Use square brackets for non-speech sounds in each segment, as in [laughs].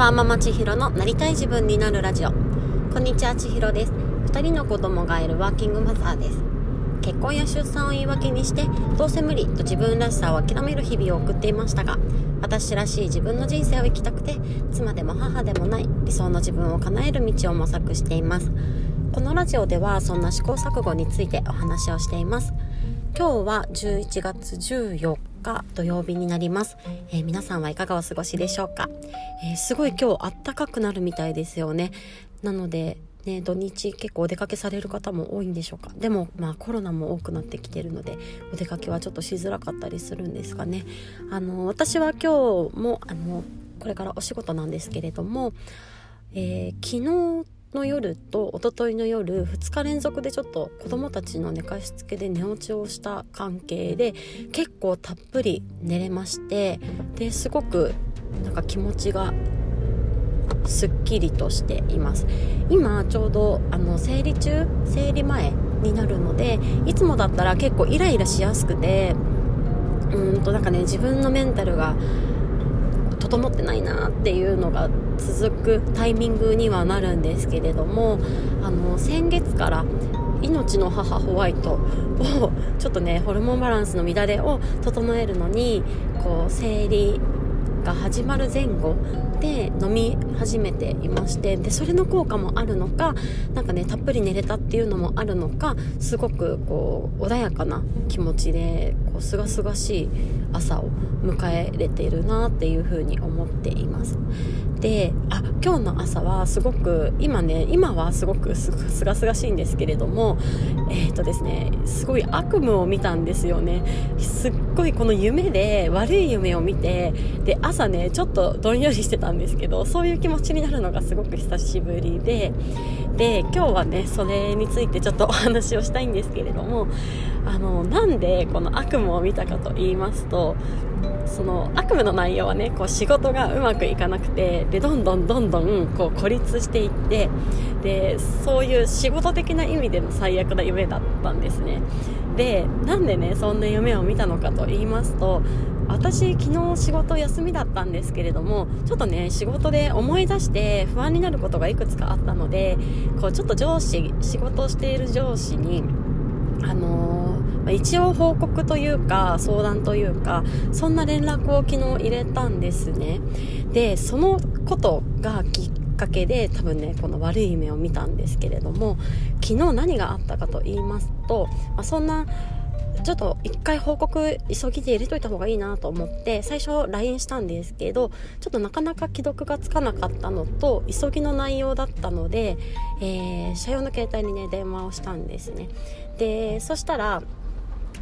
ワーママ千尋のなりたい自分になるラジオ。こんにちは千尋です。2人の子供がいるワーキングマザーです。結婚や出産を言い訳にしてどうせ無理と自分らしさを諦める日々を送っていましたが私らしい自分の人生を生きたくて妻でも母でもない理想の自分を叶える道を模索しています。このラジオではそんな試行錯誤についてお話をしています。今日は11月14日土曜日になります、えー、皆さんはいかがお過ごしでしょうか、えー、すごい今日あったかくなるみたいですよね。なのでね、土日結構お出かけされる方も多いんでしょうか？でもまあコロナも多くなってきてるのでお出かけはちょっとしづらかったりするんですかね。あの私は今日もあのこれからお仕事なんですけれども、えー、昨日の夜と一昨日の夜2日連続でちょっと子供たちの寝かしつけで寝落ちをした関係で結構たっぷり寝れましてですごくなんか気持ちがすっきりとしています。今ちょうどあの生理中生理前になるのでいつもだったら結構イライラしやすくてうんとなんかね自分のメンタルが整ってないなっていうのが続くタイミングにはなるんですけれどもあの先月から命の母ホワイトをちょっとねホルモンバランスの乱れを整えるのにこう生理が始まる前後で飲み始めていましてでそれの効果もあるのか何かねたっぷり寝れたっていうのもあるのかすごくこう穏やかな気持ちでこうすがすがしい朝を迎えれているなっていうふうに思っています。であ今日の朝はすごく今ね今はすごくすがすがしいんですけれどもえっ、ー、とですねすごい悪夢を見たんですよね。すっごいこの夢で悪い夢を見てで朝ねちょっとどんよりしてたんですけどそういう気持ちになるのがすごく久しぶりでで今日はねそれについてちょっとお話をしたいんですけれどもあのなんでこの悪夢を見たかと言いますとその悪夢の内容はねこう仕事がうまくいかなくてでどんどんどんどんこう孤立していってでそういう仕事的な意味での最悪な夢だったんですね。でなんでねそんな夢を見たのかと言いますと私昨日仕事休みだったんですけれどもちょっとね仕事で思い出して不安になることがいくつかあったのでこうちょっと上司仕事している上司にあのー、一応報告というか相談というかそんな連絡を昨日入れたんですね。でそのことがきっかけで多分ねこの悪い夢を見たんですけれども昨日何があったかと言いますと、まあ、そんなちょっと一回報告急ぎで入れといた方がいいなと思って最初 LINE したんですけどちょっとなかなか既読がつかなかったのと急ぎの内容だったので、えー、社用の携帯にね電話をしたんですね。でそしたら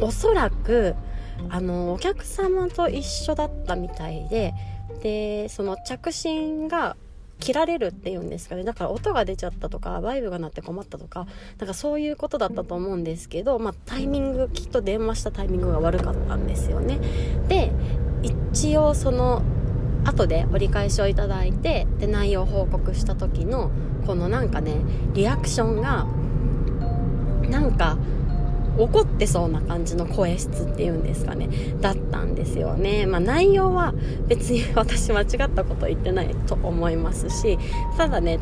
おそらくあのお客様と一緒だったみたいででその着信が切られるっていうんですかね。だから音が出ちゃったとかバイブが鳴って困ったとかなんかそういうことだったと思うんですけど、まあ、タイミングきっと電話したタイミングが悪かったんですよね。で一応その後で折り返しをいただいてで内容を報告した時のこのなんかねリアクションがなんか怒ってそうな感じの声質っていうんですかねだったんですよね、まあ、内容は別に [laughs] 私間違ったこと言ってないと思いますしただね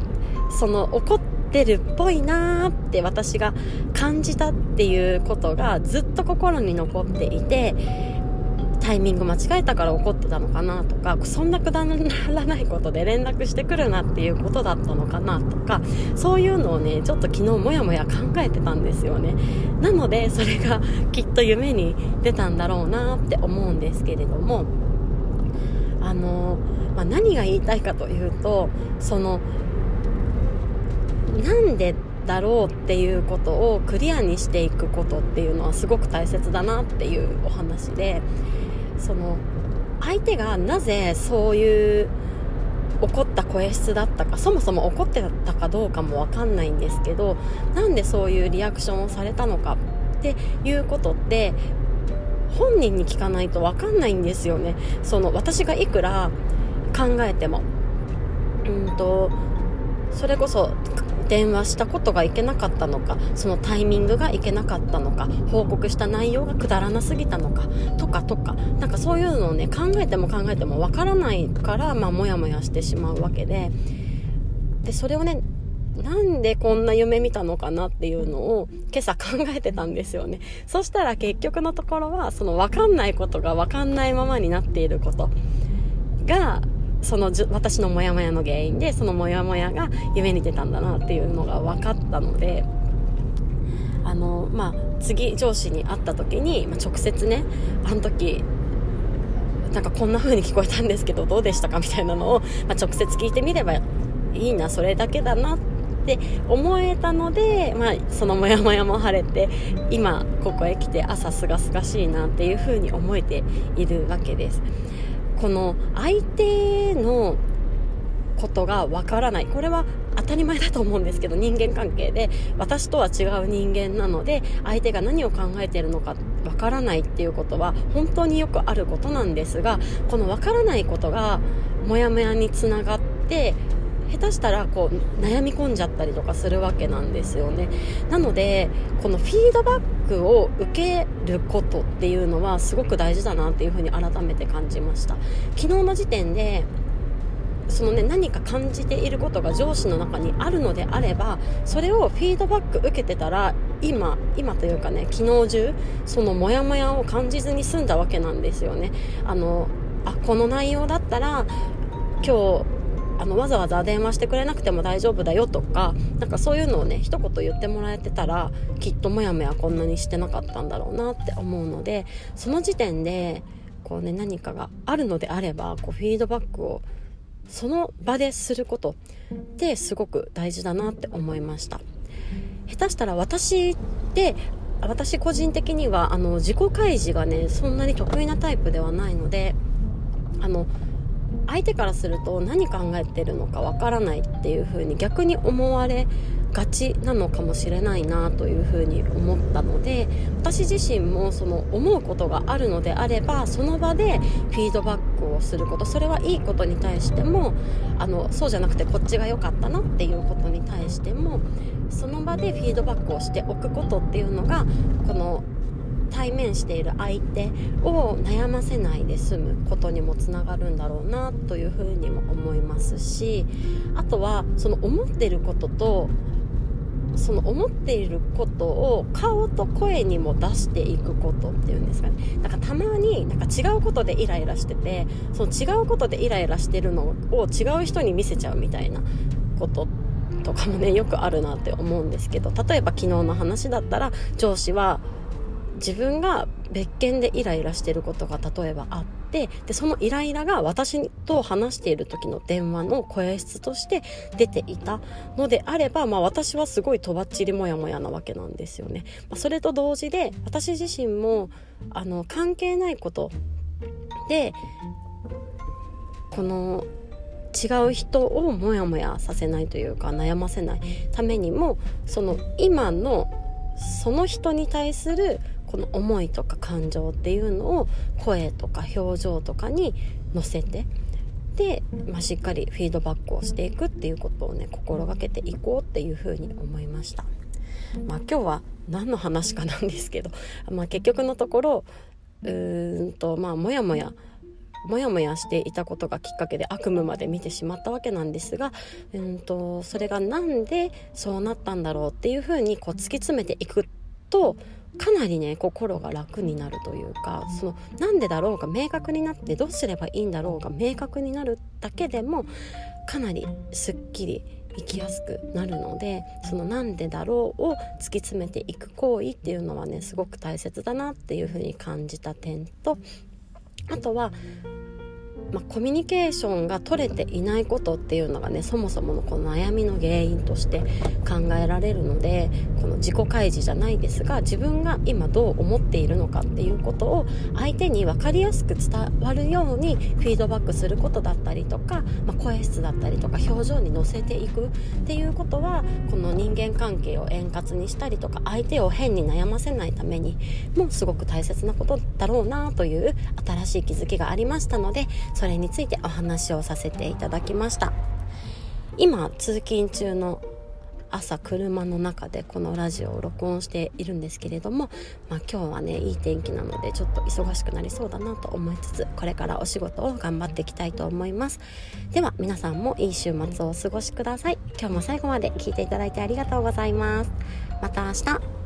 その怒ってるっぽいなーって私が感じたっていうことがずっと心に残っていてタイミング間違えたから怒ってたのかなとかそんなくだらないことで連絡してくるなっていうことだったのかなとかそういうのをねちょっと昨日もやもや考えてたんですよね。なのでそれが [laughs] きっと夢に出たんだろうなって思うんですけれどもあの、まあ、何が言いたいかというとそのなんでだろうっていうことをクリアにしていくことっていうのはすごく大切だなっていうお話でその相手がなぜそういう怒った声質だったかそもそも怒ってたかどうかも分かんないんですけどなんでそういうリアクションをされたのかっていうことって本人に聞かないと分かんないんですよね。その私がいくら考えても。うんとそれこそ電話したことがいけなかったのかそのタイミングがいけなかったのか報告した内容がくだらなすぎたのかとかとかなんかそういうのをね考えても考えてもわからないからまあモヤモヤしてしまうわけででそれをねなんでこんな夢見たのかなっていうのを今朝考えてたんですよね。そしたら結局のところは、その分かんないことが分かんないままになっていることが、その私のモヤモヤの原因で、そのモヤモヤが夢に出たんだなっていうのが分かったので、あの、まあ、次上司に会った時に、まあ、直接ね、あの時、なんかこんな風に聞こえたんですけどどうでしたかみたいなのを、まあ、直接聞いてみればいいなそれだけだなって思えたので、まあ、そのモヤモヤも晴れて今ここへ来て朝すがすがしいなっていうふうに思えているわけです。この相手のことがわからない。これは当たり前だと思うんですけど人間関係で。私とは違う人間なので相手が何を考えているのかわからないっていうことは本当によくあることなんですがこのわからないことがモヤモヤにつながって下手したらこう悩み込んじゃったりとかするわけなんですよね。なのでこのフィードバックを受けることっていうのはすごく大事だなっていうふうに改めて感じました。昨日の時点でそのね何か感じていることが上司の中にあるのであればそれをフィードバック受けてたら今今というかね昨日中そのモヤモヤを感じずに済んだわけなんですよね。あのあこの内容だったら今日あのわざわざ電話してくれなくても大丈夫だよとかなんかそういうのをね一言言ってもらえてたらきっともやもやこんなにしてなかったんだろうなって思うのでその時点でこうね何かがあるのであればこうフィードバックをその場ですることってすごく大事だなって思いました。下手したら私って私個人的にはあの自己開示がねそんなに得意なタイプではないのであの相手からすると何考えてるのかわからないっていう風に逆に思われがちなのかもしれないなというふうに思ったので私自身もその思うことがあるのであればその場でフィードバックをすることそれはいいことに対してもあのそうじゃなくてこっちが良かったなっていうことに対してもその場でフィードバックをしておくことっていうのがこの対面している相手を悩ませないで済むことにもつながるんだろうなというふうにも思いますしあとはその思っていることとその思っていることを顔と声にも出していくことっていうんですかね。なんかたまになんか違うことでイライラしててその違うことでイライラしてるのを違う人に見せちゃうみたいなこととかもねよくあるなって思うんですけど例えば昨日の話だったら上司は自分が別件でイライラしてることが例えばあってでそのイライラが私と話している時の電話の声質として出ていたのであれば、まあ、私はすごいとばっちりモヤモヤなわけなんですよね。まあ、それと同時で私自身もあの関係ないことでこの違う人をモヤモヤさせないというか悩ませないためにもその今のその人に対するこの思いとか感情っていうのを声とか表情とかに乗せてで、まあ、しっかりフィードバックをしていくっていうことをね心がけていこうっていうふうに思いました。まあ、今日は何の話かなんですけど、[laughs] まあ、結局のところうーんとまあもやもやもやもやしていたことがきっかけで悪夢まで見てしまったわけなんですが、うんとそれが何でそうなったんだろうっていうふうにこう突き詰めていくとかなりね心が楽になるというかそのなんでだろうが明確になってどうすればいいんだろうが明確になるだけでもかなりすっきり生きやすくなるのでそのなんでだろうを突き詰めていく行為っていうのはねすごく大切だなっていうふうに感じた点とあとはまあ、コミュニケーションが取れていないことっていうのがねそもそものこの悩みの原因として考えられるのでこの自己開示じゃないですが自分が今どう思っているのかっていうことを相手に分かりやすく伝わるようにフィードバックすることだったりとか、まあ、声質だったりとか表情に乗せていくっていうことはこの人間関係を円滑にしたりとか相手を変に悩ませないためにもすごく大切なことだろうなという新しい気づきがありましたのでそれについてお話をさせていただきました。今通勤中の朝車の中でこのラジオを録音しているんですけれども、まあ、今日はねいい天気なのでちょっと忙しくなりそうだなと思いつつこれからお仕事を頑張っていきたいと思います。では皆さんもいい週末をお過ごしください。今日も最後まで聞いていただいてありがとうございます。また明日。